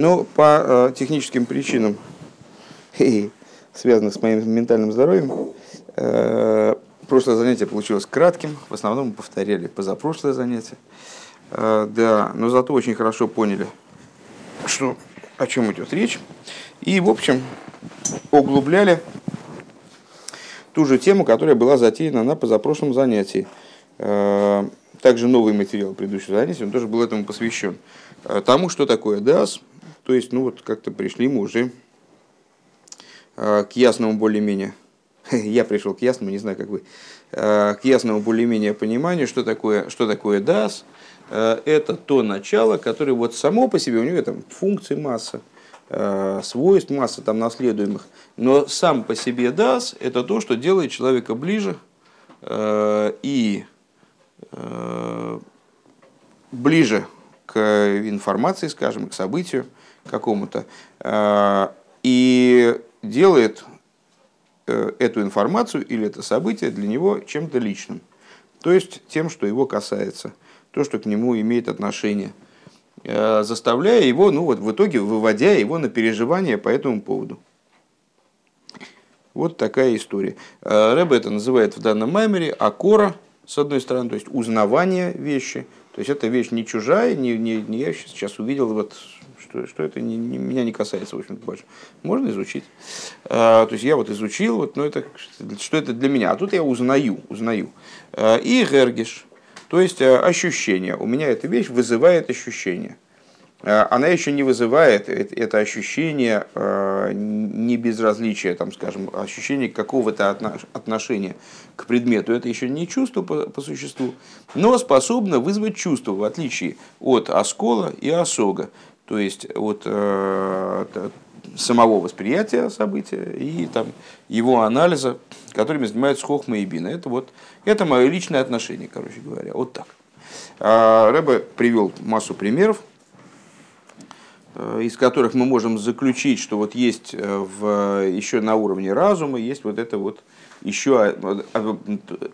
Ну, по э, техническим причинам, связанных с моим ментальным здоровьем, э, прошлое занятие получилось кратким. В основном мы повторяли позапрошлое занятие. Э, да, но зато очень хорошо поняли, что, о чем идет речь. И, в общем, углубляли ту же тему, которая была затеяна на позапрошлом занятии. Э, также новый материал предыдущего занятия, он тоже был этому посвящен. Э, тому, что такое DAS, то есть, ну вот как-то пришли мы уже э, к ясному более-менее, я пришел к ясному, не знаю, как вы, к ясному более-менее пониманию, что такое, что такое DAS. Это то начало, которое вот само по себе, у него там функции масса, свойств масса там наследуемых, но сам по себе DAS это то, что делает человека ближе и ближе к информации, скажем, к событию какому-то, э, и делает э, эту информацию или это событие для него чем-то личным. То есть тем, что его касается, то, что к нему имеет отношение, э, заставляя его, ну вот в итоге выводя его на переживания по этому поводу. Вот такая история. Рэбе это называет в данном маймере акора, с одной стороны, то есть узнавание вещи – то есть эта вещь не чужая, не, не, не я сейчас увидел, вот, что, что это не, не, меня не касается, в общем-то, больше. Можно изучить. А, то есть я вот изучил, вот, но это, что это для меня. А тут я узнаю, узнаю. А, и гергиш, то есть а, ощущение. У меня эта вещь вызывает ощущение. Э, она еще не вызывает это ощущение э, не безразличия, там, скажем, ощущение какого-то отношения к предмету. Это еще не чувство по, по существу, но способно вызвать чувство, в отличие от оскола и осога, то есть от э, самого восприятия события и там, его анализа, которыми занимаются Хохма и Бина. Это, вот, это мое личное отношение, короче говоря, вот так. А Рэбе привел массу примеров, из которых мы можем заключить, что вот есть э, в, еще на уровне разума, есть вот это вот еще, э,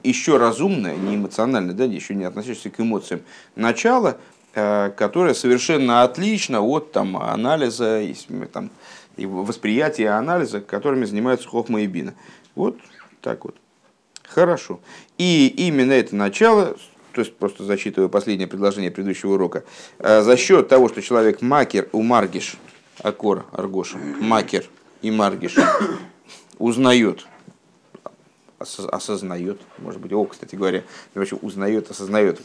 еще разумное, не эмоциональное, да, еще не относящееся к эмоциям, начало, которое совершенно отлично от там, анализа, там, восприятия анализа, которыми занимаются Хохма и Бина. Вот так вот. Хорошо. И именно это начало то есть просто зачитываю последнее предложение предыдущего урока, э, за счет того, что человек макер у маргиш, акор, аргоша, макер и маргиш, узнает, осознает, может быть, о, кстати говоря, вообще узнает, осознает.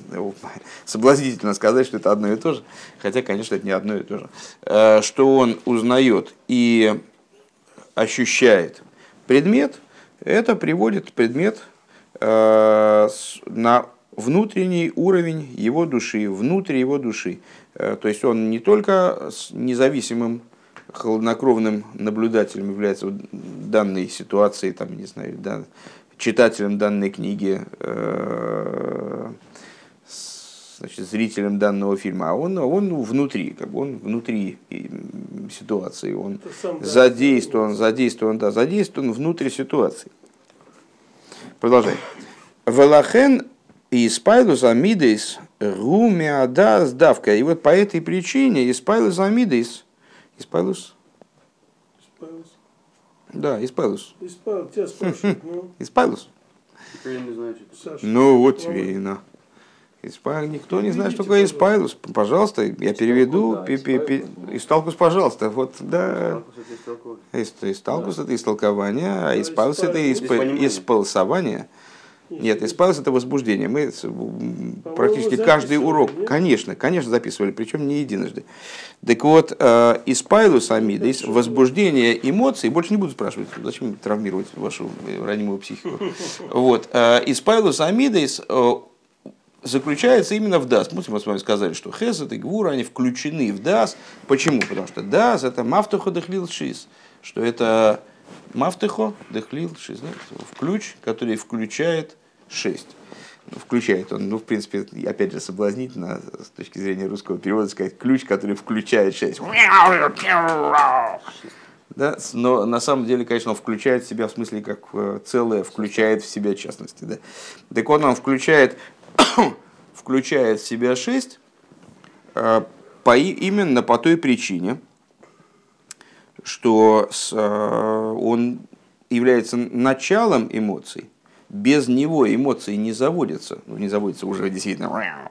Соблазнительно сказать, что это одно и то же, хотя, конечно, это не одно и то же. Э, что он узнает и ощущает предмет, это приводит предмет э, на внутренний уровень его души, внутрь его души. Э, то есть он не только независимым холоднокровным наблюдателем является данной ситуации, там, не знаю, да, читателем данной книги, э, значит, зрителем данного фильма, а он, он внутри, как бы он внутри ситуации, он задействован, задействован, да, задействован внутри ситуации. Продолжай. Велахен и Испайлус Амидейс Румиадас Давка. И вот по этой причине Испайлус Амидейс. Испайлус? Да, Испайлус. Ну. Испайлус. Ну вот тебе и на. Испа... Никто не знает, что такое Испайлус. Пожалуйста, я переведу. Исталкус, пожалуйста. Вот, да. Исталкус это истолкование, а Испайлус это исполосование. Нет, испалось это возбуждение. Мы практически каждый урок, конечно, конечно, записывали, причем не единожды. Так вот, э, испайлус амидис, возбуждение эмоций, больше не буду спрашивать, зачем травмировать вашу ранимую психику. Вот, э, испайлус амидис э, заключается именно в дас. Мы с вами сказали, что хесед и гвур, они включены в дас. Почему? Потому что дас это мафтухо дехлил шис, что это мафтухо дехлил шис, ключ, который включает 6. Ну, включает он, ну, в принципе, опять же, соблазнительно с точки зрения русского перевода сказать ключ, который включает 6. Да? Но на самом деле, конечно, он включает в себя в смысле как э, целое, включает в себя частности. Да? Так он, он включает, включает в себя 6 э, по, именно по той причине, что он является началом эмоций, без него эмоции не заводятся. Ну, не заводятся уже действительно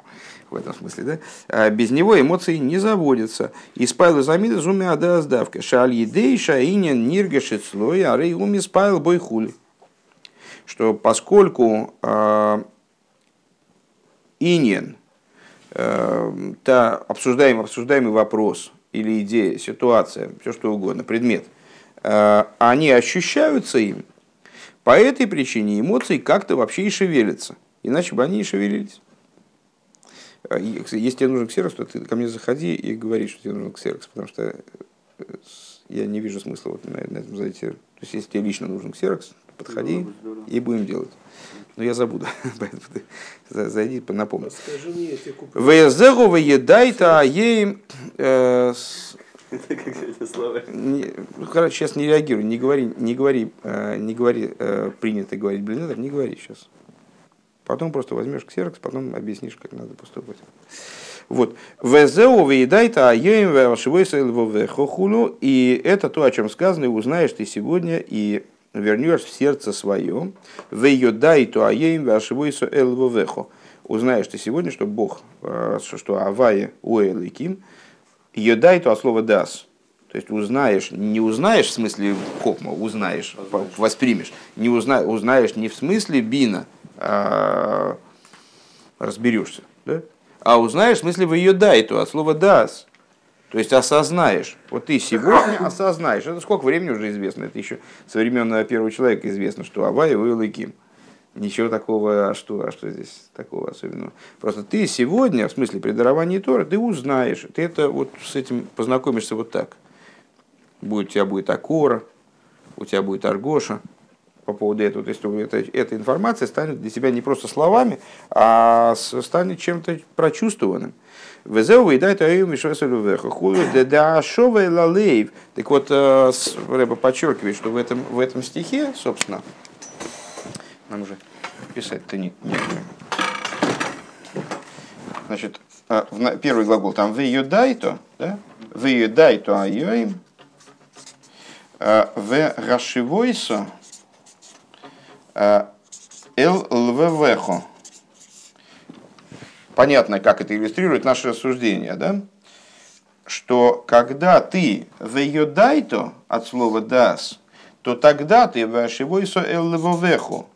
в этом смысле, да? А без него эмоции не заводятся. И спайл замида зуми ада сдавка. Шаль едей шаинен нирга шицлой, а рей уми спайл бойхули. Что поскольку э, инен, э, та обсуждаемый, обсуждаемый вопрос или идея, ситуация, все что угодно, предмет, э, они ощущаются им, по этой причине эмоции как-то вообще и шевелятся. Иначе бы они и шевелились. А, если тебе нужен ксерокс, то ты ко мне заходи и говори, что тебе нужен ксерокс, потому что э, я не вижу смысла вот на, на этом зайти. То есть, если тебе лично нужен ксерокс, подходи и будем делать. Но я забуду, поэтому ты зайди, напомни. Скажи мне, я тебе куплю. Везеру выедай-то ей... Э, ну, короче, сейчас не реагируй, не говори, не говори, э, не говори, принято говорить блин, не говори сейчас. Потом просто возьмешь ксерокс, потом объяснишь, как надо поступать. Вот. Везеу вейдайта аеем вешивойсэльвовехохулу. И это то, о чем сказано, и узнаешь ты сегодня, и вернешь в сердце свое. Вейдайту аеем вешивойсу эльвовехо. Узнаешь ты сегодня, что Бог, э, что Авае уэликим, йодайту от слова дас. То есть узнаешь, не узнаешь в смысле копма, узнаешь, воспримешь. Не узна, узнаешь не в смысле бина, а, разберешься. Да? А узнаешь, в смысле, в ее дайту, от слова дас. То есть осознаешь. Вот ты сегодня осознаешь. Это сколько времени уже известно? Это еще со времен первого человека известно, что Авай был Ким. Ничего такого, а что, а что здесь такого особенного? Просто ты сегодня, в смысле при даровании Тора, ты узнаешь. Ты это вот с этим познакомишься вот так. Будет, у тебя будет Акора, у тебя будет Аргоша, по поводу этого. То есть это, эта информация станет для тебя не просто словами, а станет чем-то прочувствованным. Везеу выедает аю мишвесалю веха. Хулю дедашовый лалеев. Так вот, э, Рэба подчеркивает, что в этом, в этом стихе, собственно, нам уже писать-то не, не Значит, э, первый глагол там вы ее дайто, да? Вы ее дайто айоим. Э, в рашивойсо Эл лввехо. Понятно, как это иллюстрирует наше рассуждение, да? Что когда ты вейодайто от слова дас, то тогда ты вашивойсо эл лввехо.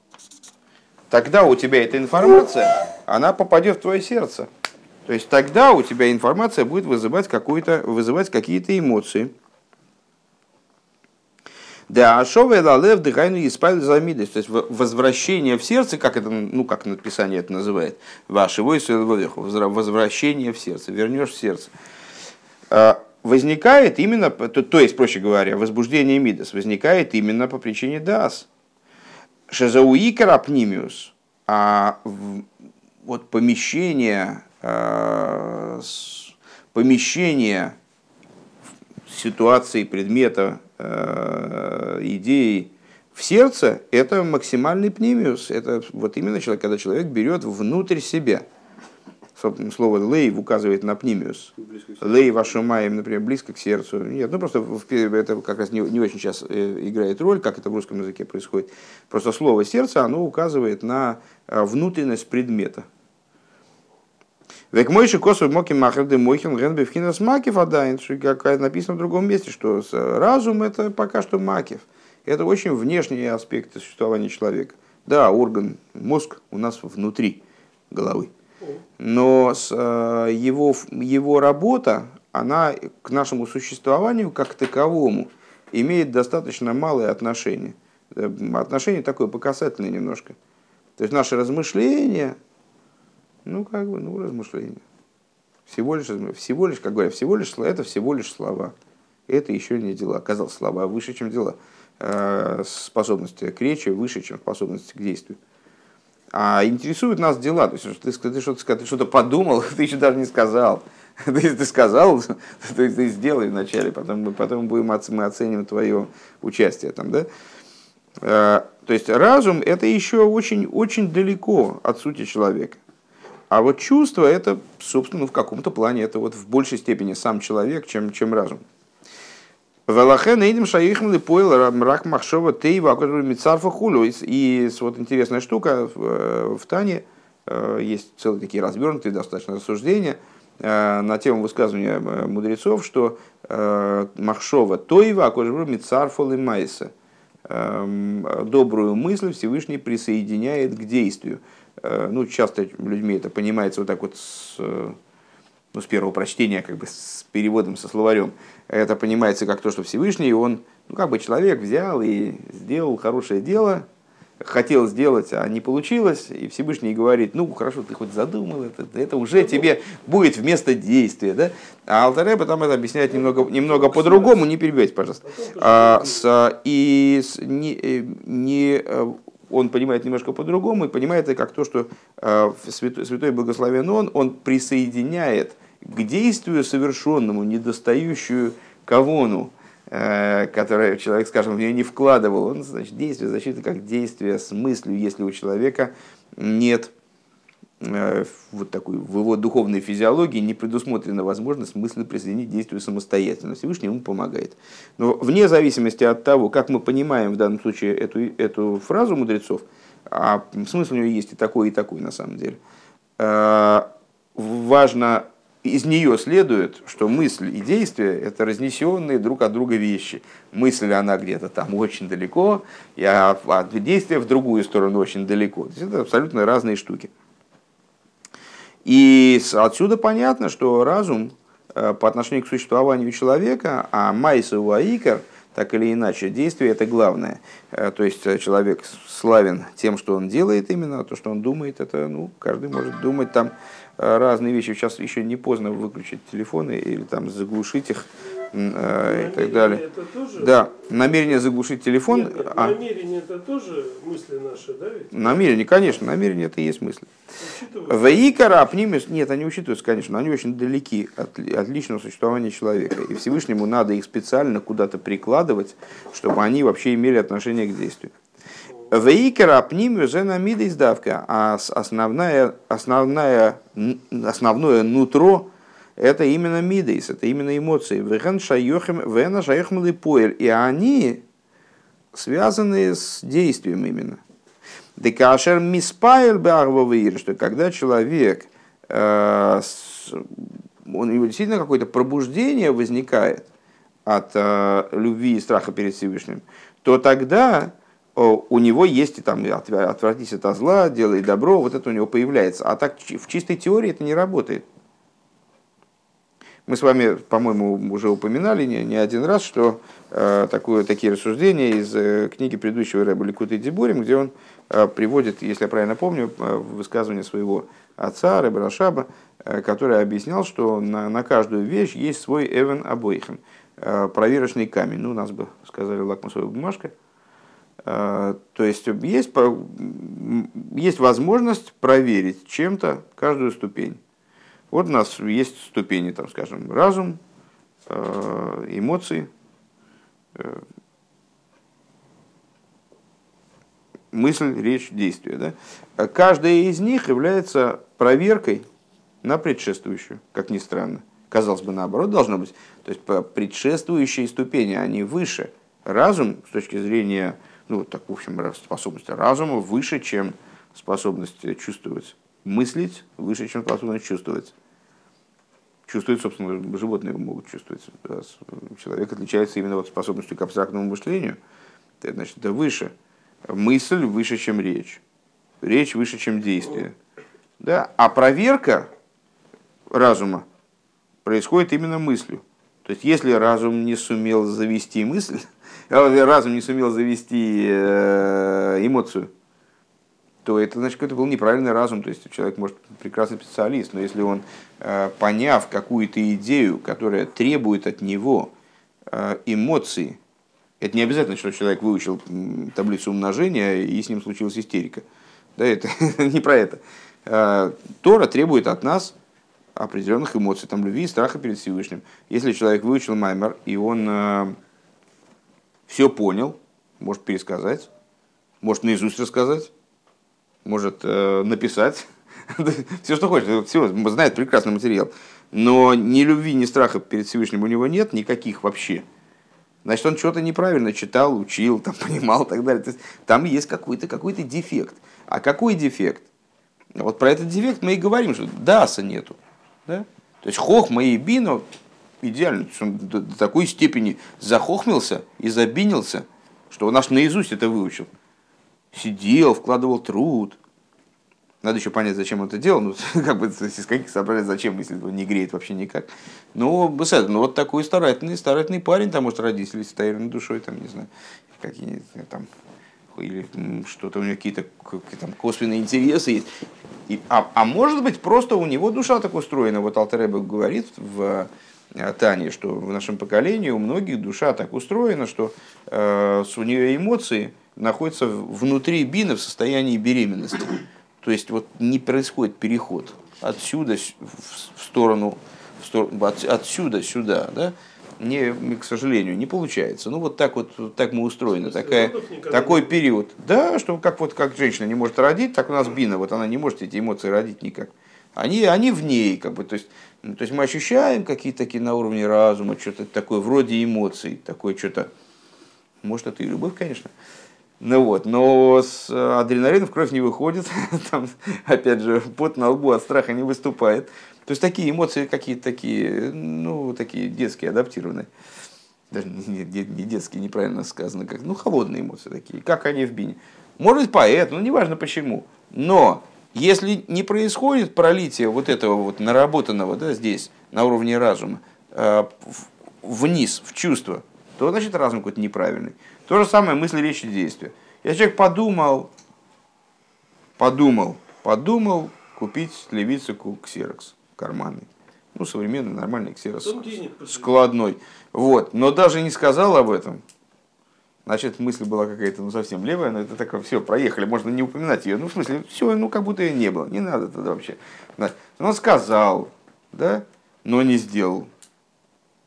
Тогда у тебя эта информация, она попадет в твое сердце. То есть тогда у тебя информация будет вызывать, вызывать какие-то эмоции. Да, ашове лалев дыхайну исправили замидость. То есть возвращение в сердце, как это, ну, как написание это называет, вашего возвращение в сердце, вернешь в сердце. А, возникает именно, то, то есть, проще говоря, возбуждение мидас возникает именно по причине дас. Шезауи карапнимиус, а вот помещение, а, помещение ситуации, предмета, Э, идеи в сердце, это максимальный пнемиус. Это вот именно человек, когда человек берет внутрь себя. Слово лейв указывает на пнемиус. Лей вашумаем, например, близко к сердцу. Нет, ну просто это как раз не, не очень сейчас э, играет роль, как это в русском языке происходит. Просто слово сердце, оно указывает на э, внутренность предмета. Век мойши косу моки махарды мойхин ген бевхинас макив адайн, как написано в другом месте, что разум это пока что макив. Это очень внешний аспект существования человека. Да, орган, мозг у нас внутри головы. Но с, э, его, его работа, она к нашему существованию как таковому имеет достаточно малое отношение. Э, отношение такое показательное немножко. То есть наши размышления, ну, как бы, ну, размышления. Всего лишь, всего лишь, как говорят, всего лишь, это всего лишь слова. Это еще не дела. Оказалось, слова выше, чем дела. Э, способности к речи выше, чем способности к действию. А интересуют нас дела. То есть, ты, ты что-то ты что-то подумал, ты еще даже не сказал. Ты, ты сказал, ты, ты сделай вначале, потом, потом будем, мы оценим твое участие там, да? Э, то есть разум это еще очень, очень далеко от сути человека. А вот чувство это, собственно, ну, в каком-то плане это вот в большей степени сам человек, чем, чем разум. Велахен идем шаихмли поил мрак махшова тейва мицарфа хулю. И вот интересная штука в, в Тане есть целые такие развернутые достаточно рассуждения на тему высказывания мудрецов, что махшова тойва акожбру мицарфа майса. Добрую мысль Всевышний присоединяет к действию. Ну, часто людьми это понимается вот так вот с, ну, с первого прочтения, как бы с переводом, со словарем, это понимается как то, что Всевышний, он, ну, как бы человек взял и сделал хорошее дело, хотел сделать, а не получилось, и Всевышний говорит, ну, хорошо, ты хоть задумал это, это уже тебе будет вместо действия, да? А Алтаре потом это объясняет немного, немного по-другому, не перебивайте, пожалуйста. А, с, и с, не, э, не, э, он понимает немножко по-другому и понимает это как то, что э, святой, святой благословен он, он присоединяет к действию совершенному, недостающую кавону, э, которое человек, скажем, в нее не вкладывал. Он, значит, действие защиты как действие с мыслью, если у человека нет э, вот такой, в его духовной физиологии не предусмотрена возможность мысли присоединить действию самостоятельно. Всевышний ему помогает. Но вне зависимости от того, как мы понимаем в данном случае эту, эту фразу мудрецов, а смысл у нее есть и такой, и такой на самом деле, э, важно из нее следует, что мысль и действие – это разнесенные друг от друга вещи. Мысль, она где-то там очень далеко, а, а действие в другую сторону очень далеко. То есть это абсолютно разные штуки. И отсюда понятно, что разум э, по отношению к существованию человека, а майса уаикар, так или иначе, действие это главное. Э, то есть э, человек славен тем, что он делает именно, а то, что он думает, это ну, каждый может думать там Э, разные вещи. Сейчас еще не поздно выключить телефоны или там заглушить их и так далее. Тоже... Да, намерение заглушить телефон. Нет, нет, а... Намерение это тоже мысли наши, да? Ведь? Намерение, конечно, намерение это и есть мысли. Ваикара, апнимис, нет, они учитываются, конечно, но они очень далеки от, от личного существования человека. И Всевышнему надо их специально куда-то прикладывать, чтобы они вообще имели отношение к действию. Вейкера пнимю зенамида издавка, а основная, основная, основное нутро это именно мидейс, это именно эмоции. Вен вена шайохем поэль. И они связаны с действием именно. Декашер миспайл барвовир, что когда человек, э, он, у него действительно какое-то пробуждение возникает от э, любви и страха перед Всевышним, то тогда у него есть и там отвратись от зла, делай добро, вот это у него появляется. А так в чистой теории это не работает. Мы с вами, по-моему, уже упоминали не, не один раз, что э, такое, такие рассуждения из э, книги предыдущего Рэба Ликута Дебурим, где он э, приводит, если я правильно помню, э, высказывание своего отца Рэба Рашаба, э, который объяснял, что на, на каждую вещь есть свой Эвен Абойхен, э, проверочный камень. Ну, у нас бы сказали лакмусовая бумажка – Э, то есть есть, есть возможность проверить чем-то каждую ступень. Вот у нас есть ступени, там, скажем, разум, э, эмоции, э, мысль, речь, действие. Да? Каждая из них является проверкой на предшествующую, как ни странно. Казалось бы, наоборот должно быть. То есть предшествующие ступени, они выше. Разум с точки зрения ну, так, в общем, способность разума выше, чем способность чувствовать. Мыслить выше, чем способность чувствовать. Чувствовать, собственно, животные могут чувствовать. Человек отличается именно вот способностью к абстрактному мышлению. Это значит, это выше. Мысль выше, чем речь. Речь выше, чем действие. Да? А проверка разума происходит именно мыслью. То есть, если разум не сумел завести мысль, разум не сумел завести э, эмоцию, то это значит, это был неправильный разум. То есть человек может прекрасный специалист, но если он, э, поняв какую-то идею, которая требует от него э, эмоции, это не обязательно, что человек выучил таблицу умножения и с ним случилась истерика. Да, это не про это. Тора требует от нас определенных эмоций, там любви и страха перед Всевышним. Если человек выучил маймер, и он все понял, может пересказать, может наизусть рассказать, может э, написать, все, что хочет, все, знает прекрасный материал. Но ни любви, ни страха перед Всевышним у него нет, никаких вообще. значит, он что-то неправильно читал, учил, там, понимал и так далее. Там есть какой-то какой дефект. А какой дефект? Вот про этот дефект мы и говорим, что даса нету. Да? То есть хохма и бина идеально. Он до такой степени захохмился и забинился, что он аж наизусть это выучил. Сидел, вкладывал труд. Надо еще понять, зачем он это делал. Ну, как бы из каких соображений, зачем, если он не греет вообще никак. Ну, ну вот такой старательный, старательный парень, там, может, родители стояли на душой, там, не знаю, какие там или что-то у него какие-то там косвенные интересы есть. И, а, а может быть, просто у него душа так устроена. Вот Алтереба говорит в э, Тане, что в нашем поколении у многих душа так устроена, что э, у нее эмоции находятся внутри бина в состоянии беременности. То есть вот не происходит переход отсюда в сторону, в сторону от, отсюда сюда, да? не, к сожалению, не получается. Ну, вот так вот так мы устроены, такая, такой не... период. Да, что как вот как женщина не может родить, так у нас бина, вот она не может эти эмоции родить никак. Они, они в ней, как бы, то есть, ну, то есть мы ощущаем какие-то такие на уровне разума, что-то такое вроде эмоций, такое что-то, может, это и любовь, конечно. Ну вот, но с адреналином в кровь не выходит, там, опять же, пот на лбу от страха не выступает. То есть такие эмоции какие-то такие, ну, такие детские, адаптированные. Даже не, не, детские, неправильно сказано, как, ну, холодные эмоции такие, как они в бине. Может быть, поэтому, ну, неважно почему. Но если не происходит пролитие вот этого вот наработанного да, здесь, на уровне разума, э, вниз, в чувство, то значит разум какой-то неправильный. То же самое мысли, речи, действия. Я человек подумал, подумал, подумал купить левицу ксерокс карманный. Ну, современный, нормальный ксерос. Складной. Вот. Но даже не сказал об этом. Значит, мысль была какая-то ну, совсем левая, но это такое, все, проехали, можно не упоминать ее. Ну, в смысле, все, ну, как будто ее не было. Не надо тогда вообще. Но он сказал, да, но не сделал.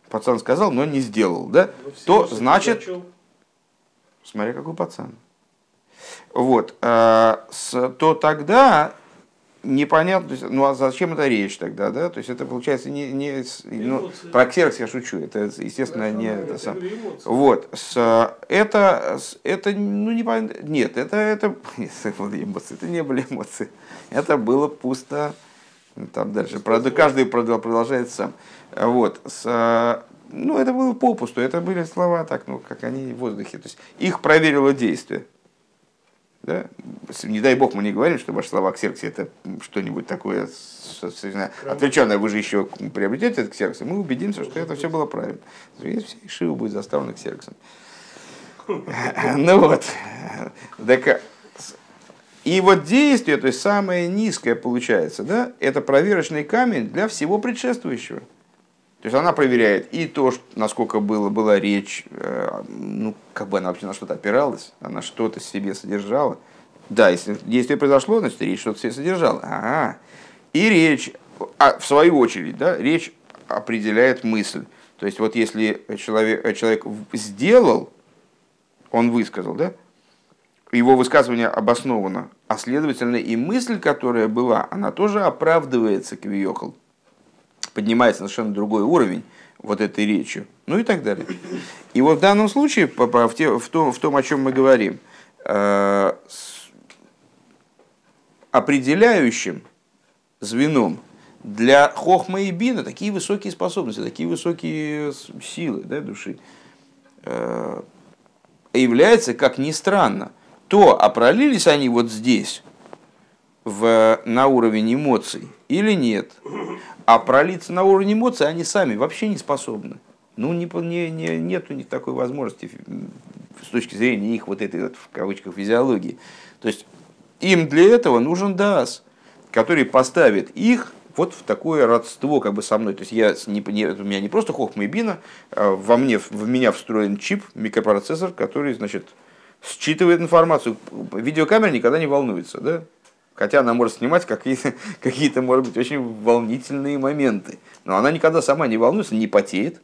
Пацан сказал, но не сделал, да? Ну, то значит... Смотри, какой пацан. Вот. Э, то тогда непонятно, то есть, ну а зачем это речь тогда, да? То есть это получается не, не ну, про ксерокс я шучу, это естественно не это сам. Вот, с, это, это, ну не понятно, нет, это, это, эмоции, это не были эмоции, это было пусто, там дальше, правда, каждый продолжает сам. Вот, с, ну это было попусту, это были слова так, ну как они в воздухе, то есть их проверило действие. Да? Не дай бог мы не говорим, что ваши слова ксеркси это что-нибудь такое отвлеченное, вы же еще приобретете этот ксеркс, мы убедимся, что это все было правильно. И вся Ишива будет заставлена ксерксом. Ну вот. Так, и вот действие, то есть самое низкое получается, да, это проверочный камень для всего предшествующего. То есть она проверяет и то, насколько было, была речь, э, ну, как бы она вообще на что-то опиралась, она что-то себе содержала. Да, если действие произошло, значит, речь что-то себе содержала. Ага. И речь, а в свою очередь, да, речь определяет мысль. То есть вот если человек, человек сделал, он высказал, да, его высказывание обосновано, а следовательно и мысль, которая была, она тоже оправдывается квиехал поднимается на совершенно другой уровень вот этой речью, ну и так далее. И вот в данном случае, в, том, в том, о чем мы говорим, э, определяющим звеном для хохма и бина такие высокие способности, такие высокие силы да, души, э, является, как ни странно, то, а пролились они вот здесь, в, на уровень эмоций или нет. А пролиться на уровень эмоций они сами вообще не способны. Ну, не, не, не, нет у них такой возможности с точки зрения их вот этой, вот, в кавычках, физиологии. То есть им для этого нужен ДАС, который поставит их вот в такое родство как бы со мной. То есть я не, не, у меня не просто хохма и бина, а во мне, в меня встроен чип, микропроцессор, который, значит, считывает информацию. Видеокамера никогда не волнуется, да? Хотя она может снимать какие-то, какие-то, может быть, очень волнительные моменты. Но она никогда сама не волнуется, не потеет,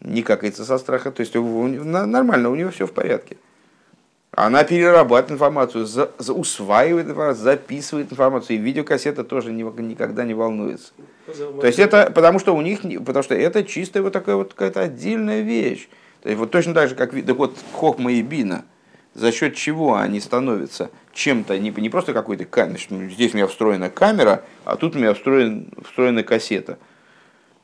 не какается со страха. То есть нормально, у нее все в порядке. Она перерабатывает информацию, за, за, усваивает информацию, записывает информацию. И видеокассета тоже не, никогда не волнуется. То есть это потому что у них, потому что это чистая вот такая вот какая-то отдельная вещь. То есть вот точно так же, как так вот хохма и бина, за счет чего они становятся чем-то, не, не просто какой-то камера, здесь у меня встроена камера, а тут у меня встроен, встроена кассета.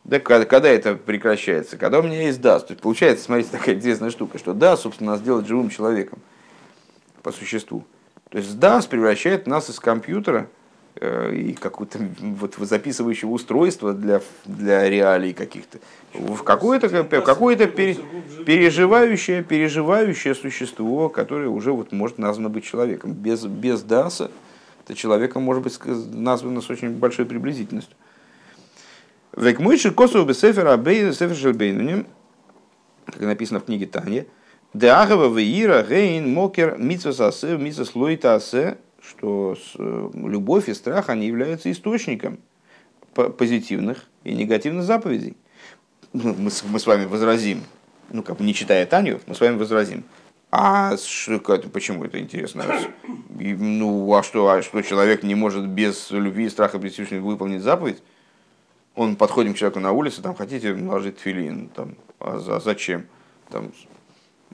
Да, когда, когда это прекращается? Когда у меня есть DAS. То есть получается, смотрите, такая интересная штука, что DAS, собственно, нас делает живым человеком по существу. То есть DAS превращает нас из компьютера и какого-то вот записывающего устройства для, для реалий каких-то в какое-то какое пере, переживающее, переживающее существо, которое уже вот может названо быть человеком. Без, без даса это человеком может быть названо с очень большой приблизительностью. Век мыши косу бесефер абей сефер шельбейнуним, как написано в книге Тани, Деагава веира гейн мокер митсвасасе митсваслоитасе, что э, любовь и страх, они являются источником позитивных и негативных заповедей. Ну, мы, мы с вами возразим, ну, как бы не читая Таню, мы с вами возразим. А почему это интересно? Ну, а что, а что человек не может без любви и страха перед выполнить заповедь? Он подходим к человеку на улице, там хотите наложить филин, там, а, за, зачем? Там,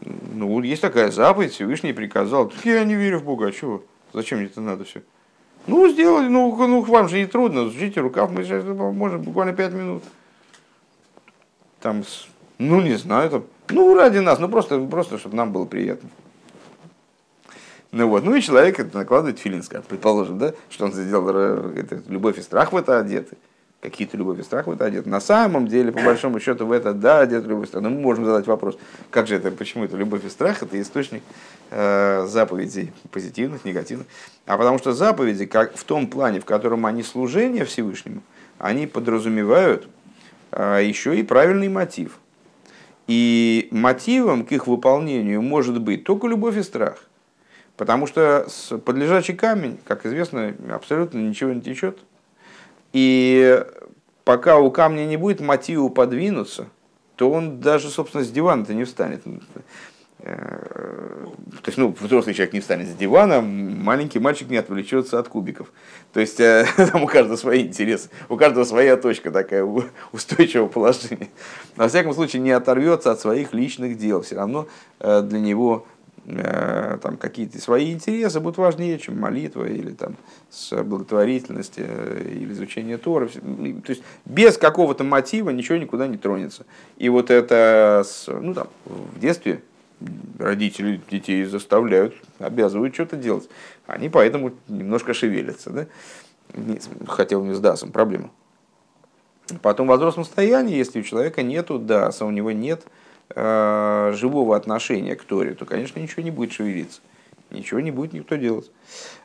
ну, есть такая заповедь, Всевышний приказал. Я не верю в Бога, а чего? Зачем мне это надо все? Ну, сделали, ну, ну вам же не трудно, сжите рукав, мы сейчас можем буквально пять минут там, ну не знаю, там, ну ради нас, ну просто, просто чтобы нам было приятно. Ну вот, ну и человек это накладывает филин, предположим, да, что он сделал, э, это, любовь и страх в это одеты, какие-то любовь и страх в это одеты. На самом деле, по большому счету, в это, да, одет любовь и страх. Но мы можем задать вопрос, как же это, почему это любовь и страх, это источник э, заповедей позитивных, негативных. А потому что заповеди, как в том плане, в котором они служение Всевышнему, они подразумевают а еще и правильный мотив. И мотивом к их выполнению может быть только любовь и страх. Потому что подлежащий камень, как известно, абсолютно ничего не течет. И пока у камня не будет мотива подвинуться, то он даже, собственно, с дивана-то не встанет. Э, то есть, ну, взрослый человек не встанет с дивана, маленький мальчик не отвлечется от кубиков. То есть, э, там у каждого свои интересы, у каждого своя точка такая устойчивого положения. Но, во всяком случае, не оторвется от своих личных дел. Все равно э, для него там какие-то свои интересы будут важнее, чем молитва или там с благотворительности или изучение Тора. То есть без какого-то мотива ничего никуда не тронется. И вот это ну, там, в детстве родители детей заставляют, обязывают что-то делать. Они поэтому немножко шевелятся. Да? Хотя у них с ДАСом проблема. Потом в возрастном состоянии, если у человека нету ДАСа, у него нет э, живого отношения к Торе, то, конечно, ничего не будет шевелиться. Ничего не будет никто делать.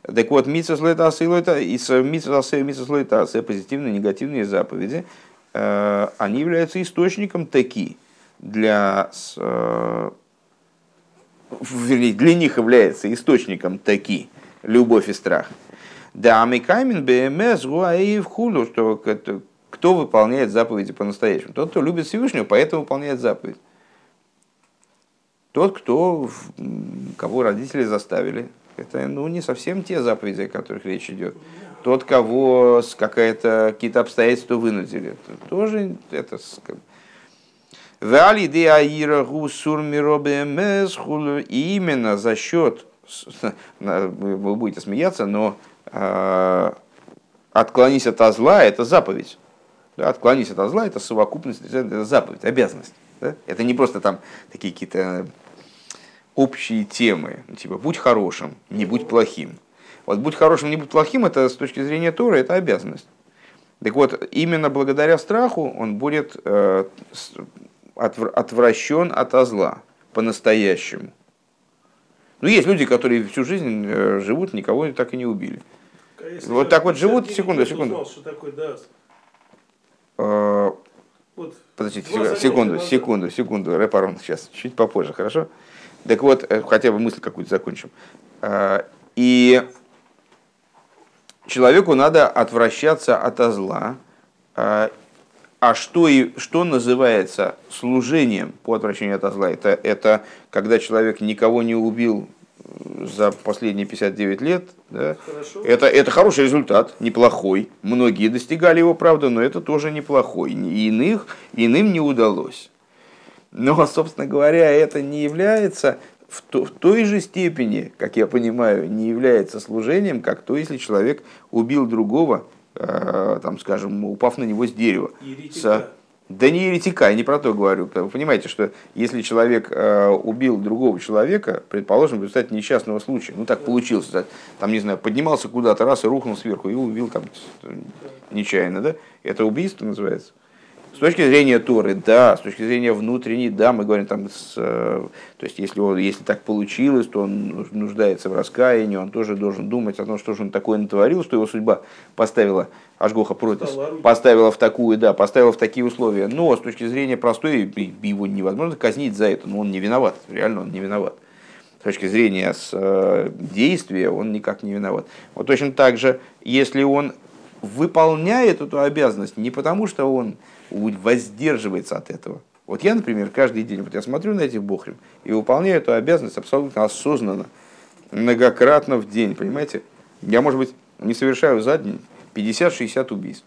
Так вот, митсва слойтаса и лойта, и митсва слойтаса, позитивные и негативные заповеди, э, они являются источником таки для э, вернее, для них является источником таки любовь и страх. Да, амикамин БМС в худу, что кто выполняет заповеди по-настоящему? Тот, кто любит Всевышнего, поэтому выполняет заповедь. Тот, кто, кого родители заставили, это ну, не совсем те заповеди, о которых речь идет. Тот, кого какая-то, какие-то обстоятельства вынудили, тоже это и именно за счет, вы будете смеяться, но э, отклонись от зла – это заповедь. Отклонись от зла – это совокупность, это заповедь, обязанность. Это не просто там такие какие-то общие темы, ну, типа будь хорошим, не будь плохим. Вот будь хорошим, не будь плохим, это с точки зрения Тора, это обязанность. Так вот, именно благодаря страху он будет э, отвращен от зла по-настоящему. Ну, есть люди, которые всю жизнь э, живут, никого так и не убили. А вот так вот живут, секунду, секунду. Узнал, что такое даст? А, вот Подождите, секунду, секунду, секунду, Рэпарон, сейчас, чуть попозже, хорошо? Так вот, э, хотя бы мысль какую-то закончим. А, и человеку надо отвращаться от зла а что, и, что называется служением по отвращению от зла? Это, это когда человек никого не убил э, за последние 59 лет. Да? Это, это хороший результат, неплохой. Многие достигали его, правда, но это тоже неплохой. Иных, иным не удалось. Но, собственно говоря, это не является в, то, в той же степени, как я понимаю, не является служением, как то, если человек убил другого, э, там, скажем, упав на него с дерева. С, да не еретика, я не про то говорю. Вы понимаете, что если человек э, убил другого человека, предположим, в результате несчастного случая, ну так получилось, там, не знаю, поднимался куда-то раз и рухнул сверху и убил там нечаянно, да? Это убийство называется. С точки зрения Торы, да, с точки зрения внутренней, да, мы говорим там, с, э, то есть если, он, если так получилось, то он нуждается в раскаянии, он тоже должен думать о том, что же он такое натворил, что его судьба поставила, Ашгоха против, поставила в такую, да, поставила в такие условия. Но с точки зрения простой, его невозможно казнить за это, но он не виноват, реально он не виноват. С точки зрения с, э, действия он никак не виноват. Вот точно так же, если он выполняет эту обязанность не потому, что он воздерживается от этого. Вот я, например, каждый день, вот я смотрю на этих бохрим и выполняю эту обязанность абсолютно осознанно, многократно в день, понимаете? Я, может быть, не совершаю за день 50-60 убийств.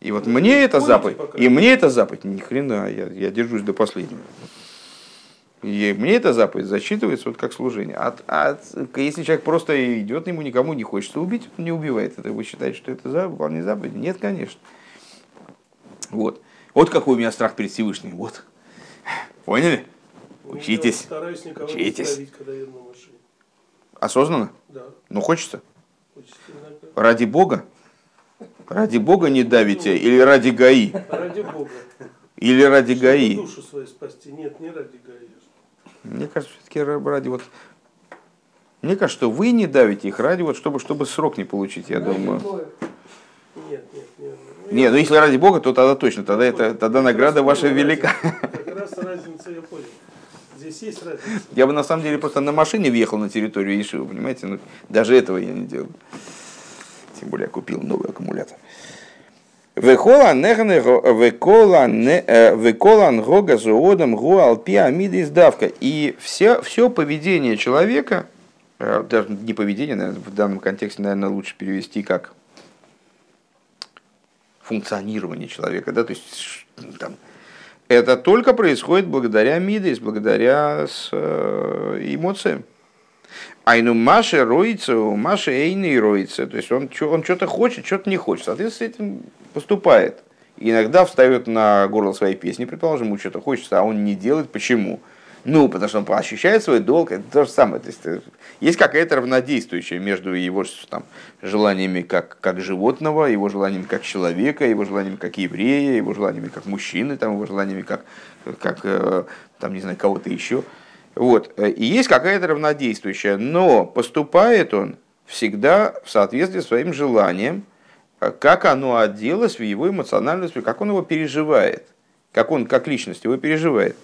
И вот мне это заповедь, и мне это заповедь, ни хрена, я, я держусь до последнего. И мне эта заповедь засчитывается вот как служение. А, а если человек просто идет, ему никому не хочется убить, он не убивает. Это вы считаете, что это за, выполнение заповеди? Нет, конечно. Вот. Вот какой у меня страх перед Всевышним. Вот. Поняли? Учитесь. Учитесь. Ставить, Осознанно? Да. Ну, хочется? Хочется Ради Бога? Ради Бога не давите или ради ГАИ? Ради Бога. Или ради Чтобы ГАИ? душу свою спасти. Нет, не ради ГАИ. Мне кажется, все-таки ради вот... Мне кажется, что вы не давите их ради вот, чтобы, чтобы срок не получить, я ради думаю. Нет, ну если ради Бога, то тогда точно, тогда, это, тогда награда ваша велика. Как раз разница, я понял. Здесь есть разница. Я бы на самом деле просто на машине въехал на территорию Ишива, понимаете? Ну, даже этого я не делал. Тем более я купил новый аккумулятор. Веколан э, гога зоодом гуалпи амиды издавка. И все, все поведение человека, э, даже не поведение, наверное, в данном контексте, наверное, лучше перевести как функционирование человека, да, то есть там, это только происходит благодаря мидейс, благодаря с, э, эмоциям. Айну Маше роится, у Маши Эйны роится. То есть он, он что-то хочет, что-то не хочет. Соответственно, этим поступает. И иногда встает на горло своей песни, предположим, ему что-то хочется, а он не делает. Почему? Ну, потому что он ощущает свой долг, это то же самое. То есть, э, есть какая-то равнодействующая между его там, желаниями как, как животного, его желаниями как человека, его желаниями как еврея, его желаниями как мужчины, там, его желаниями как, как э, там, не знаю, кого-то еще. Вот. И есть какая-то равнодействующая, но поступает он всегда в соответствии с своим желанием, как оно оделось в его эмоциональную как он его переживает, как он как личность его переживает.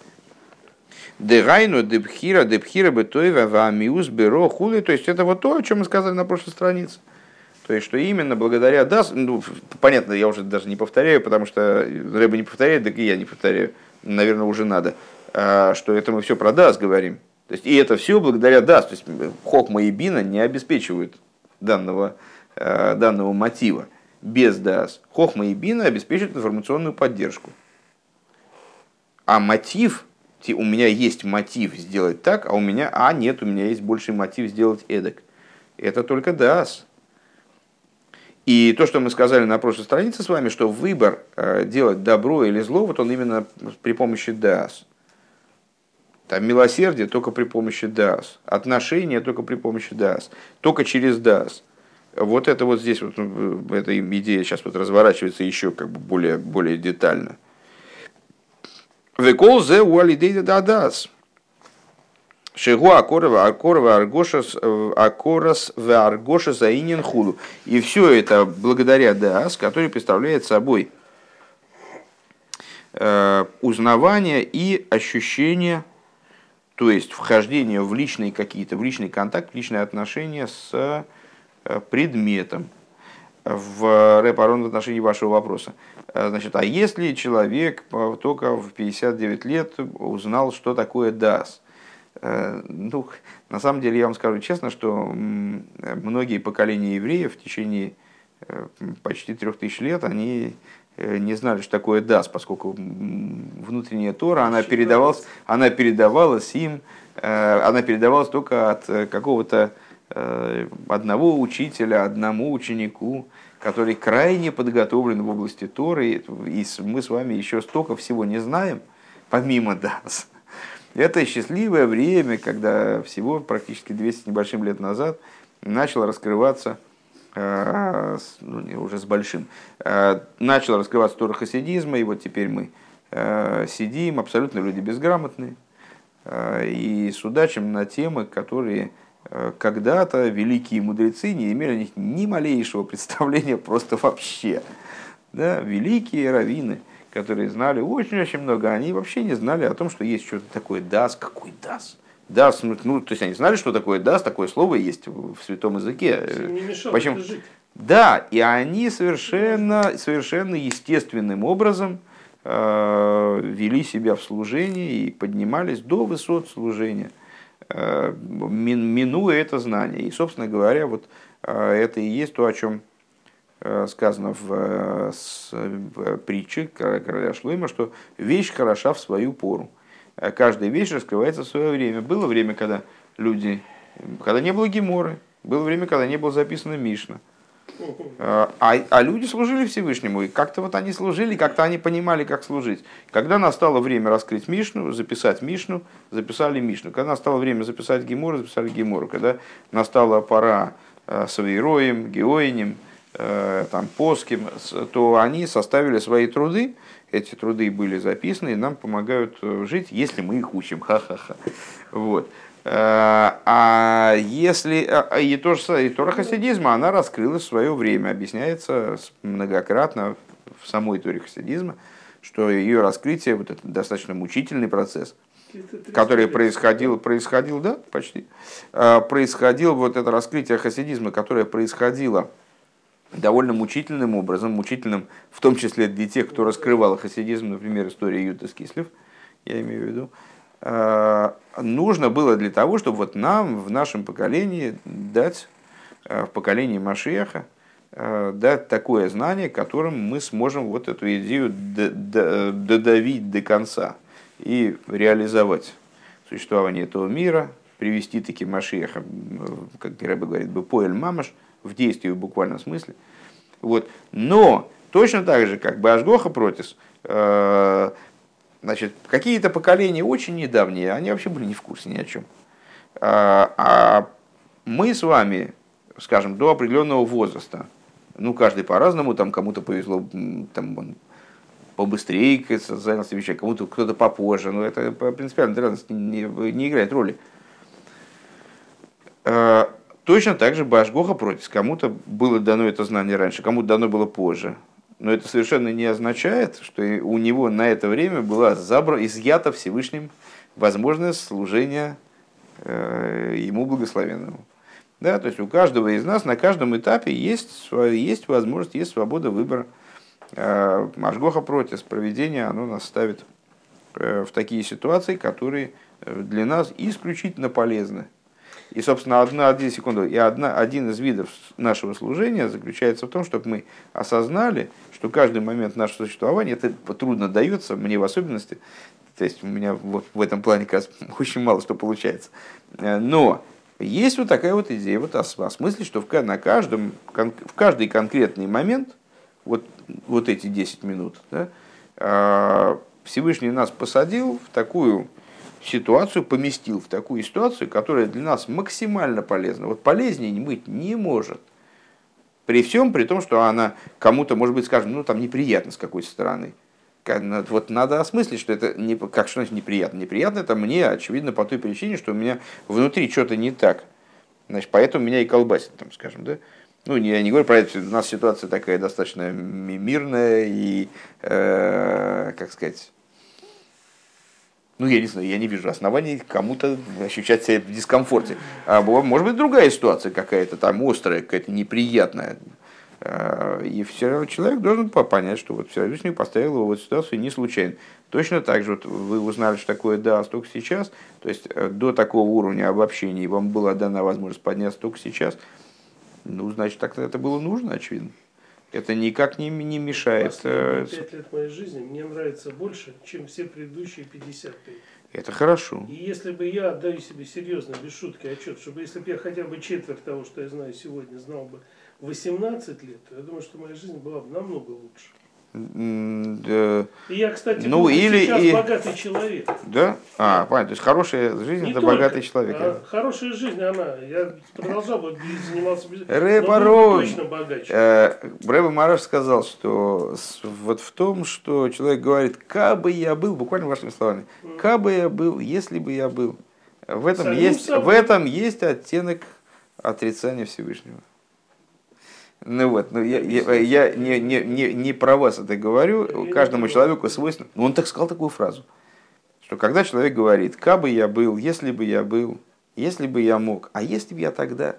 Дегайну, дебхира, дебхира, бетоева, вамиус, беро, хули. То есть это вот то, о чем мы сказали на прошлой странице. То есть, что именно благодаря DAS, ну, понятно, я уже даже не повторяю, потому что Рэба не повторяет, да и я не повторяю, наверное, уже надо, а, что это мы все про DAS говорим. То есть, и это все благодаря DAS. То есть, Хохма и Бина не обеспечивают данного, а, данного мотива без DAS. Хохма и Бина обеспечивают информационную поддержку. А мотив у меня есть мотив сделать так, а у меня, а нет, у меня есть больший мотив сделать эдак. Это только дас. И то, что мы сказали на прошлой странице с вами, что выбор э, делать добро или зло, вот он именно при помощи дас. Там милосердие только при помощи дас. Отношения только при помощи дас. Только через дас. Вот это вот здесь, вот, эта идея сейчас вот разворачивается еще как бы более, более детально. Векол зе уалидейда дадас. Шигу акорова акорова аргошас акорас в аргоша заинен худу. И все это благодаря дас, который представляет собой э, узнавание и ощущение, то есть вхождение в личные какие-то, в личный контакт, в личные отношения с э, предметом. В репарон в отношении вашего вопроса. Э, значит, а если человек только в 59 лет узнал, что такое ДАС? Э, ну, на самом деле, я вам скажу честно, что многие поколения евреев в течение э, почти трех тысяч лет, они не знали, что такое дас, поскольку внутренняя Тора, она передавалась, она передавалась им, она передавалась только от какого-то одного учителя, одному ученику, который крайне подготовлен в области Торы, и мы с вами еще столько всего не знаем, помимо дас. Это счастливое время, когда всего практически 200 небольшим лет назад начал раскрываться, э, ну, уже с большим, э, начал раскрываться Тора хасидизма, и вот теперь мы э, сидим, абсолютно люди безграмотные, и судачим на темы, которые когда-то великие мудрецы не имели о них ни малейшего представления просто вообще. Да, великие раввины – которые знали очень-очень много, они вообще не знали о том, что есть что-то такое дас. Какой дас? Дас, ну, ну, то есть они знали, что такое дас, такое слово есть в святом языке. Почему? Да, и они совершенно, совершенно естественным образом э, вели себя в служении и поднимались до высот служения, э, минуя это знание. И, собственно говоря, вот э, это и есть то, о чем Э, сказано в, э, притче короля Шлойма, что вещь хороша в свою пору. Э, каждая вещь раскрывается в свое время. Было время, когда люди, когда не было Геморы, было время, когда не было записано Мишна. А, а люди служили Всевышнему, и как-то вот они служили, как-то они понимали, как служить. Когда настало время раскрыть Мишну, записать Мишну, записали Мишну. Когда настало время записать Гемору, записали Гемору. Когда настала пора с Авейроем, Геоинем, Э, там, Поским, то они составили свои труды, эти труды были записаны и нам помогают э, жить, если мы их учим. Ха-ха-ха. Вот. Э, а если а, и то же и Тора хасидизма, она раскрылась в свое время, объясняется многократно в самой Торе хасидизма, что ее раскрытие вот это достаточно мучительный процесс, который происходил, происходил, да, почти, происходил вот это раскрытие хасидизма, которое происходило довольно мучительным образом, мучительным в том числе для тех, кто раскрывал хасидизм, например, история Юта Скислев, я имею в виду, нужно было для того, чтобы вот нам в нашем поколении дать, а, в поколении Машеха, а, дать такое знание, которым мы сможем вот эту идею додавить до конца и реализовать существование этого мира, привести таки Машеха, как Рэбе говорит, бы поэль мамаш, в действии в буквальном смысле. Вот. Но точно так же, как бы Ашгоха Протис, э, значит, какие-то поколения очень недавние, они вообще были не в курсе ни о чем. А, а мы с вами, скажем, до определенного возраста, ну, каждый по-разному, там кому-то повезло, там, он побыстрее занялся вещами, кому-то кто-то попозже, но это принципиально не, не, не играет роли. Э, Точно так же Башгоха против. Кому-то было дано это знание раньше, кому-то дано было позже. Но это совершенно не означает, что у него на это время была забра, изъята Всевышним возможность служения э, ему благословенному. Да, то есть у каждого из нас на каждом этапе есть, есть возможность, есть свобода выбора. Э, Машгоха против проведения, оно нас ставит э, в такие ситуации, которые для нас исключительно полезны. И, собственно, одна, одна секунду, и одна, один из видов нашего служения заключается в том, чтобы мы осознали, что каждый момент нашего существования, это трудно дается, мне в особенности, то есть у меня вот в этом плане как раз очень мало что получается. Э, но есть вот такая вот идея, вот осмыслить, что в, на каждом, в каждый конкретный момент, вот, вот эти 10 минут, да, э, Всевышний нас посадил в такую ситуацию поместил в такую ситуацию, которая для нас максимально полезна. Вот полезнее быть не может. При всем, при том, что она кому-то, может быть, скажем, ну там неприятно с какой-то стороны. Вот надо осмыслить, что это не, как что значит неприятно. Неприятно это мне, очевидно, по той причине, что у меня внутри что-то не так. Значит, поэтому меня и колбасит, там, скажем, да. Ну, я не говорю про это, у нас ситуация такая достаточно мирная и, э, как сказать, ну, я не знаю, я не вижу оснований кому-то ощущать себя в дискомфорте. А может быть, другая ситуация какая-то там острая, какая-то неприятная. А, и все равно человек должен понять, что вот Всевышний поставил его в эту ситуацию не случайно. Точно так же вот вы узнали, что такое да, только сейчас. То есть э, до такого уровня обобщения вам была дана возможность подняться только сейчас. Ну, значит, так это было нужно, очевидно. Это никак не, не мешает. э, Последние пять лет моей жизни мне нравится больше, чем все предыдущие 50 лет. Это хорошо. И если бы я отдаю себе серьезно, без шутки, отчет, чтобы если бы я хотя бы четверть того, что я знаю сегодня, знал бы 18 лет, то я думаю, что моя жизнь была бы намного лучше. Я, кстати, Ну, или сейчас и- богатый человек. Да? А, понятно. То есть хорошая жизнь Не это только, богатый человек. а хорошая жизнь, она. Я продолжал бы заниматься порой. точно богаче. Э, Рэбе Мараш сказал, что вот в том, что человек говорит, кабы я был, буквально вашими словами, кабы я был, если бы я был, в этом, Самим есть, собой. в этом есть оттенок отрицания Всевышнего. Ну вот, ну я, я, я не, не, не, не про вас это говорю, каждому человеку свойственно. Но он так сказал такую фразу, что когда человек говорит, кабы я был, если бы я был, если бы я мог, а если бы я тогда,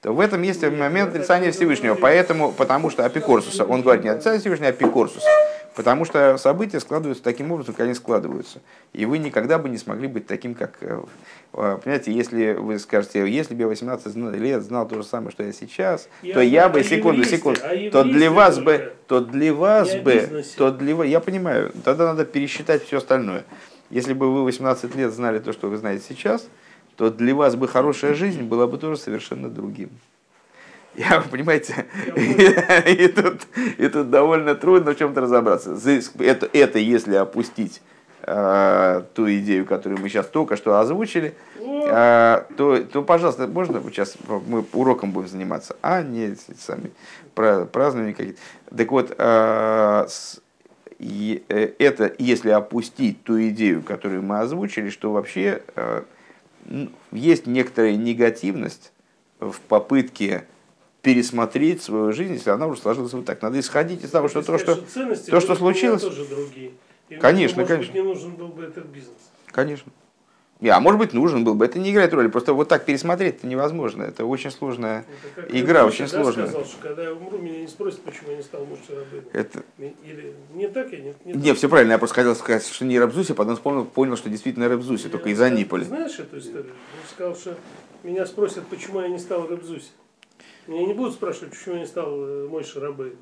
то в этом есть момент отрицания не Всевышнего. Поэтому, потому что апикорсуса, он говорит не отрицание Всевышнего, а апикорсуса. Потому что события складываются таким образом, как они складываются. И вы никогда бы не смогли быть таким, как... э, э, Понимаете, если вы скажете, если бы я 18 зна- лет знал то же самое, что я сейчас, Я то я бы, секунду, еврействе, секунду, о то для вас только. бы, то для вас о бы, то для вас, я понимаю, тогда надо пересчитать все остальное. Если бы вы 18 лет знали то, что вы знаете сейчас, то для вас бы хорошая жизнь была бы тоже совершенно другим. Я, вы понимаете, и, тут, и тут довольно трудно в чем-то разобраться. Это, это если опустить э, ту идею, которую мы сейчас только что озвучили, а, то, то, пожалуйста, можно сейчас мы уроком будем заниматься, а не сами пра- празднования какие-то. Так вот, а, с- и, э, это если опустить ту идею, которую мы озвучили, что вообще э, есть некоторая негативность в попытке пересмотреть свою жизнь, если она уже сложилась вот так. Надо исходить из того, что то, что... то, что случилось- Конечно, может конечно. Быть, не нужен был бы этот бизнес. Конечно. Не, А может быть, нужен был бы. Это не играет роли. Просто вот так пересмотреть это невозможно. Это очень сложная Это игра, очень да, сложная. сказал, что когда я умру, меня не спросят, почему я не стал муж рабыни. Это... Или не так я не, не Не, так. все правильно. Я просто хотел сказать, что не Рабзуси, потом вспомнил, понял, что действительно Рабзуси, только Я из сказал, Аниполи. ты Знаешь эту историю? Он сказал, что меня спросят, почему я не стал Рыбзуси. Меня не будут спрашивать, почему я не стал э, мой шарабей.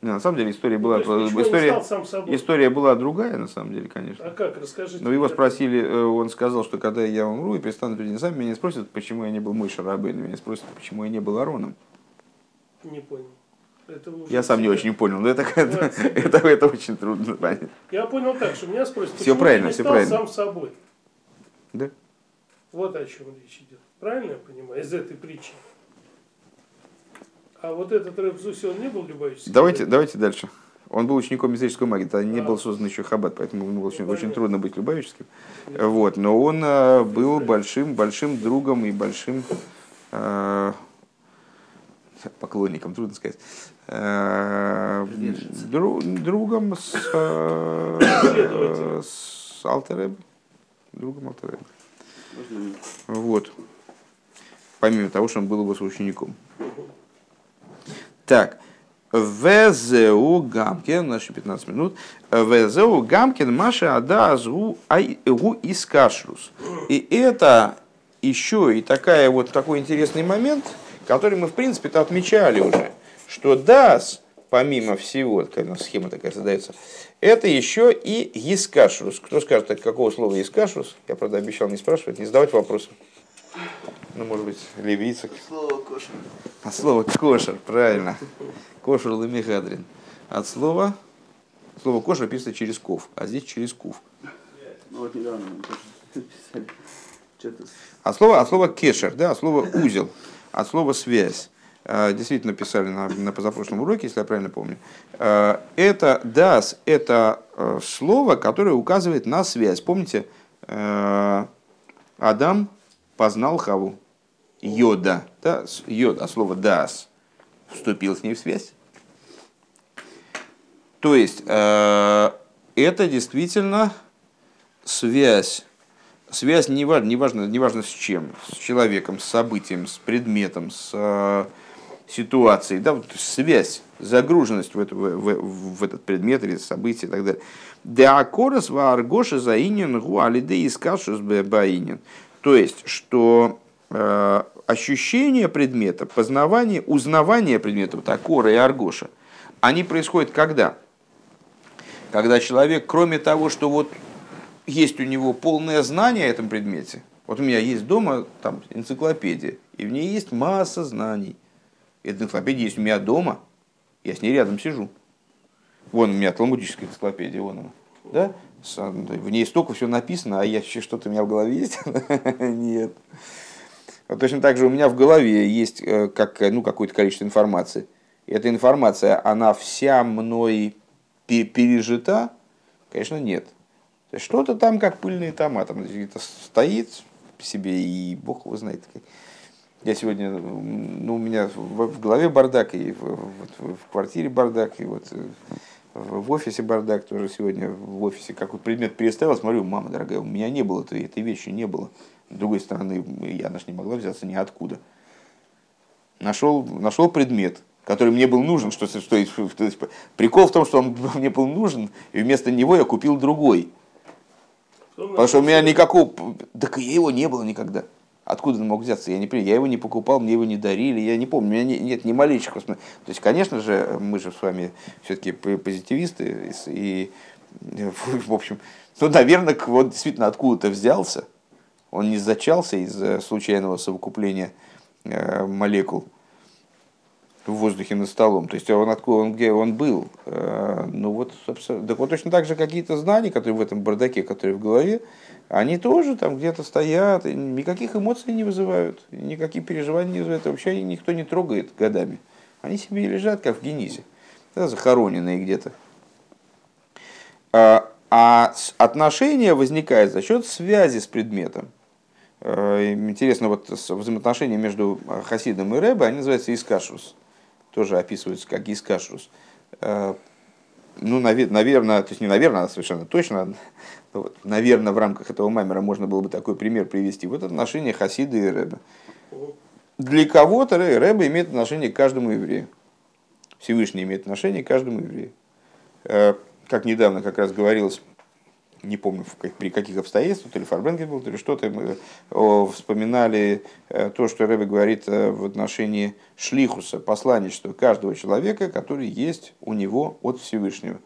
На самом деле история была, Ну, есть, история, история была другая, на самом деле, конечно. А как, расскажите. Но его мне. спросили, э, он сказал, что когда я умру и перестану перед ним меня не спросят, почему я не был мой Шарабейн, меня спросят, почему я не был Ароном. Не понял. Я сам не очень понял, но это, это, это, это очень трудно понять. Я понял так, что меня спросят, почему правильно, я не всё стал правильно. сам собой. Да? Вот о чем речь идет. Правильно я понимаю? Из этой притчи. А вот этот Рэбзуси, он не был любовическим? Давайте, давайте дальше. Он был учеником мистической магии, тогда не А. был создан еще Хаббат, поэтому ему было очень, очень трудно быть любавическим. Вот, но он э, был большим, большим другом и большим э, поклонником, трудно сказать, э, дру- другом с, Последователем. с Алтереб, другом Алтереб. Вот. Помимо того, что он был его соучеником. Так. ВЗУ Гамкин, наши 15 минут. ВЗУ Гамкин Маша Ада Азу Айгу Искашрус. И это еще и такая вот такой интересный момент, который мы в принципе-то отмечали уже, что ДАС, помимо всего, такая у схема такая создается, это еще и Искашрус. Кто скажет, от какого слова Искашрус? Я, правда, обещал не спрашивать, не задавать вопросы. Ну, может быть, ливийцах. Слово кошер. От слова кошер, правильно. Кошер ламихадрин. От слова, слово кошер пишется через ков, а здесь через кув. Ну вот недавно мы тоже писали. От слова, от слова кешер, да, от слова узел, от слова связь. Э, Действительно писали на, на позапрошлом уроке, если я правильно помню. Э, Это дас, это э, слово, которое указывает на связь. Помните, э, Адам познал Хаву. Йода, да, йод, от слова дас, вступил с ней в связь. То есть, э, это действительно связь. Связь не важно, не важно, не важно с чем, с человеком, с событием, с предметом, с э, ситуацией, да, вот связь, загруженность в, это, в, в- в этот предмет или событие и так далее. Деакорос вааргоши заинен гу алиде искашус баинен. То есть, что э, ощущение предмета, познавание, узнавание предмета, вот Акора и Аргоша, они происходят когда? Когда человек, кроме того, что вот есть у него полное знание о этом предмете, вот у меня есть дома там энциклопедия, и в ней есть масса знаний. Эта энциклопедия есть у меня дома, я с ней рядом сижу. Вон у меня талмудическая энциклопедия, вон она. Да? В ней столько всего написано, а я что-то у меня в голове есть? Нет. Вот точно так же у меня в голове есть э, как, ну, какое-то количество информации. Эта информация, она вся мной пережита? Конечно, нет. Что-то там, как пыльные томаты, где-то стоит себе, и бог его знает. Я сегодня, ну, у меня в, в голове бардак, и в, в, в квартире бардак, и вот э, в офисе бардак тоже сегодня в офисе какой предмет переставил, смотрю, мама дорогая, у меня не было этой, этой вещи, не было. С другой стороны, я наш не могла взяться ниоткуда. Нашел, нашел предмет, который мне был нужен, что, что, что, что прикол в том, что он мне был нужен, и вместо него я купил другой. Потому что у меня никакого, так его не было никогда. Откуда он мог взяться? Я, не, я его не покупал, мне его не дарили, я не помню, у меня не, нет ни малейших То есть, конечно же, мы же с вами все-таки позитивисты, и, в общем, ну, наверное, вот действительно откуда-то взялся, он не зачался из случайного совокупления э, молекул в воздухе над столом. То есть он откуда он, где он был. Э, ну вот, собственно, так вот точно так же какие-то знания, которые в этом бардаке, которые в голове, они тоже там где-то стоят, никаких эмоций не вызывают, никаких переживаний не вызывают, вообще никто не трогает годами. Они себе лежат, как в Генизе, да, захороненные где-то. А, а отношение возникает за счет связи с предметом. Э, интересно, вот взаимоотношения между Хасидом и Рэбе, они называются искашус тоже описываются как искашрус. Э, ну, наверное, то есть не наверное, а совершенно точно, вот, наверное, в рамках этого маймера можно было бы такой пример привести. Вот отношение Хасида и Рэба. Для кого-то Рэба имеет отношение к каждому еврею. Всевышний имеет отношение к каждому еврею. Э, как недавно как раз говорилось не помню при каких обстоятельствах, то ли Фарбенген был, то ли что-то, мы вспоминали э, то, что Рэбе говорит э, в отношении шлихуса, посланничества каждого человека, который есть у него от Всевышнего.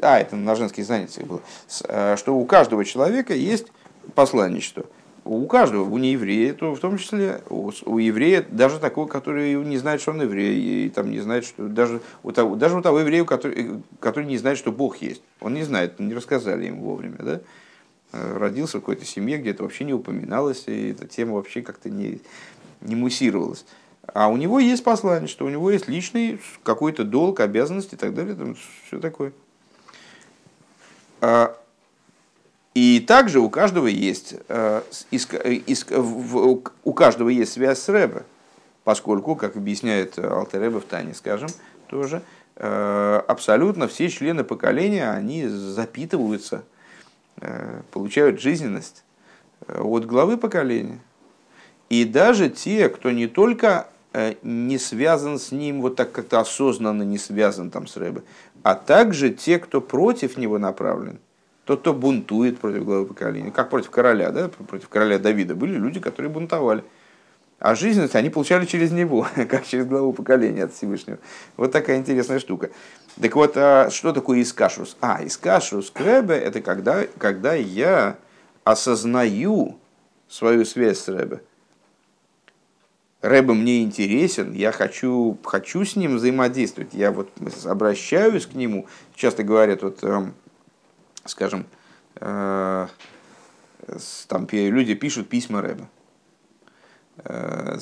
А, это на женских занятиях было. Э, что у каждого человека есть посланничество у каждого, у нееврея, то в том числе у, у еврея, даже такого, который не знает, что он еврей, и там не знает, что даже у того, даже у того еврея, который, который не знает, что Бог есть. Он не знает, не рассказали ему вовремя, да? Э, родился в какой-то семье, где это вообще не упоминалось, и эта тема вообще как-то не, не муссировалась. А у него есть послание, что у него есть личный какой-то долг, обязанность и так далее, там все такое. А и также у каждого есть, э, у каждого есть связь с Рэбе, поскольку, как объясняет Алтереба в Тане, скажем, тоже, э, абсолютно все члены поколения, они запитываются, получают жизненность от главы поколения. И даже те, кто не только не связан с ним, вот так как-то осознанно не связан там с Рэбе, а также те, кто против него направлен – тот, кто бунтует против главы поколения, как против короля, да, против короля Давида, были люди, которые бунтовали. А жизненность они получали через него, как через главу поколения от Всевышнего. Вот такая интересная штука. Так вот, а что такое искашрус? А, искашрус крэбе – это когда, когда я осознаю свою связь с Рэбе. Рэбе мне интересен, я хочу, хочу с ним взаимодействовать, я вот обращаюсь к нему. Часто говорят, вот эм, скажем, э, там люди пишут письма Рэбе. Э,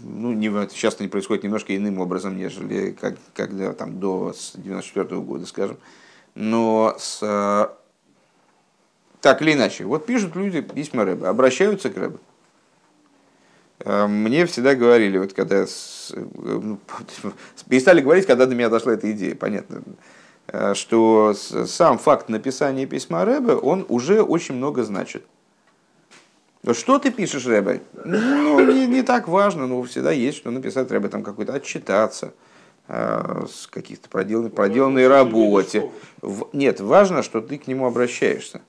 ну, не, сейчас это происходит немножко иным образом, нежели как, когда там до 94 года, скажем. Но с, э, так или иначе, вот пишут люди письма Рэбе, обращаются к Рэбе. Мне всегда говорили, вот когда ну, перестали говорить, когда до меня дошла эта идея, понятно, Э, что сам факт написания письма Рэбе, он уже очень много значит. Что ты пишешь, Рэбе? Ну, не, не так важно, но всегда есть, что написать Рэбе, там какой-то отчитаться э, с каких-то проделанной, проделанной работе. В, нет, важно, что ты к нему обращаешься.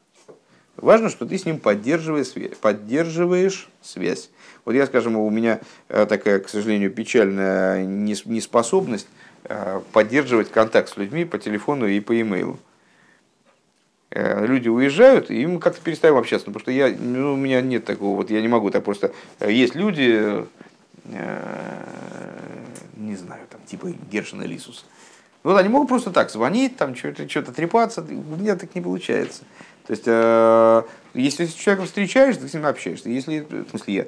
Важно, что ты с ним поддерживаешь связь. Поддерживаешь связь. Вот я, скажем, у меня э, такая, к сожалению, печальная неспособность э, поддерживать контакт с людьми по телефону и по имейлу. Э, люди уезжают, и им как-то перестаем общаться, потому что я, ну, у меня нет такого, вот я не могу так просто. Есть люди, не знаю, там, типа Гершина Лисус. Вот они могут просто так звонить, там что-то что трепаться, у меня так не получается. То есть, э, если с человеком встречаешься, ты с ним общаешься. Если, в смысле, я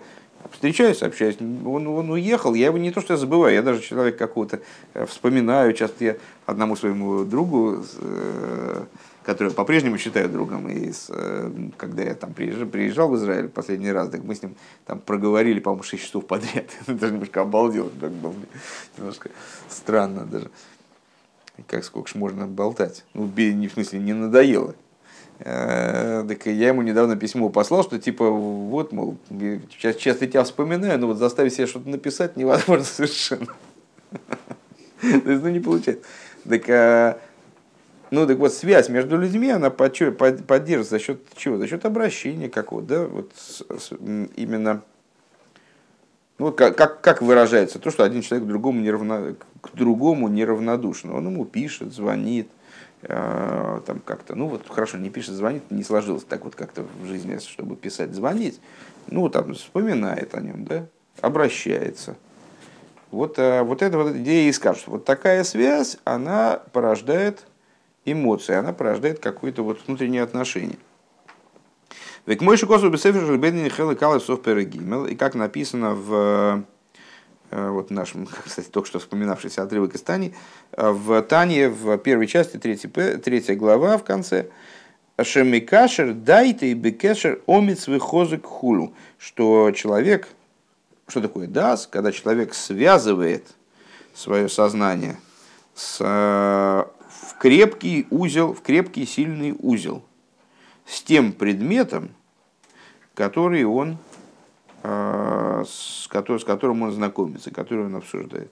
встречаюсь, общаюсь, он, он уехал, я его не то что я забываю, я даже человека какого-то э, вспоминаю. Часто я одному своему другу, э, который по-прежнему считаю другом, и с, э, когда я там приезжал, приезжал в Израиль последний раз, так мы с ним там проговорили, по-моему, 6 часов подряд. даже немножко обалдел, так было немножко странно даже. Как сколько ж можно болтать? Ну, не в смысле, не надоело. Э, так я ему недавно письмо послал, что типа вот, мол, сейчас часто тебя вспоминаю, но вот заставить себя что-то написать невозможно совершенно. То есть, ну, не получается. Так, а, ну, так вот, связь между людьми, она поддерживается за счет чего? За счет обращения какого-то, да, вот именно, ну, как, как, как выражается то, что один человек к другому, неравно, к другому неравнодушен. Он ему пишет, звонит, Э, там как-то, ну вот хорошо, не пишет, звонит, не сложилось так вот как-то в жизни, чтобы писать, звонить, ну там вспоминает о нем, да, обращается. Вот, э, вот эта вот идея и скажет, вот такая связь, она порождает эмоции, она порождает какое-то вот внутреннее отношение. Век мой шикосу бесефер жильбедни хелы калесов перегимел, и как написано в Э, вот наш, кстати, только что вспоминавшийся отрывок из Тани, э, в Тане, в первой части, третья, третья глава в конце, Шемикашер дайте и бекешер омиц выхозык хулу, что человек, что такое дас, когда человек связывает свое сознание с, э, в крепкий узел, в крепкий сильный узел, с тем предметом, который он с которым он знакомится, который он обсуждает.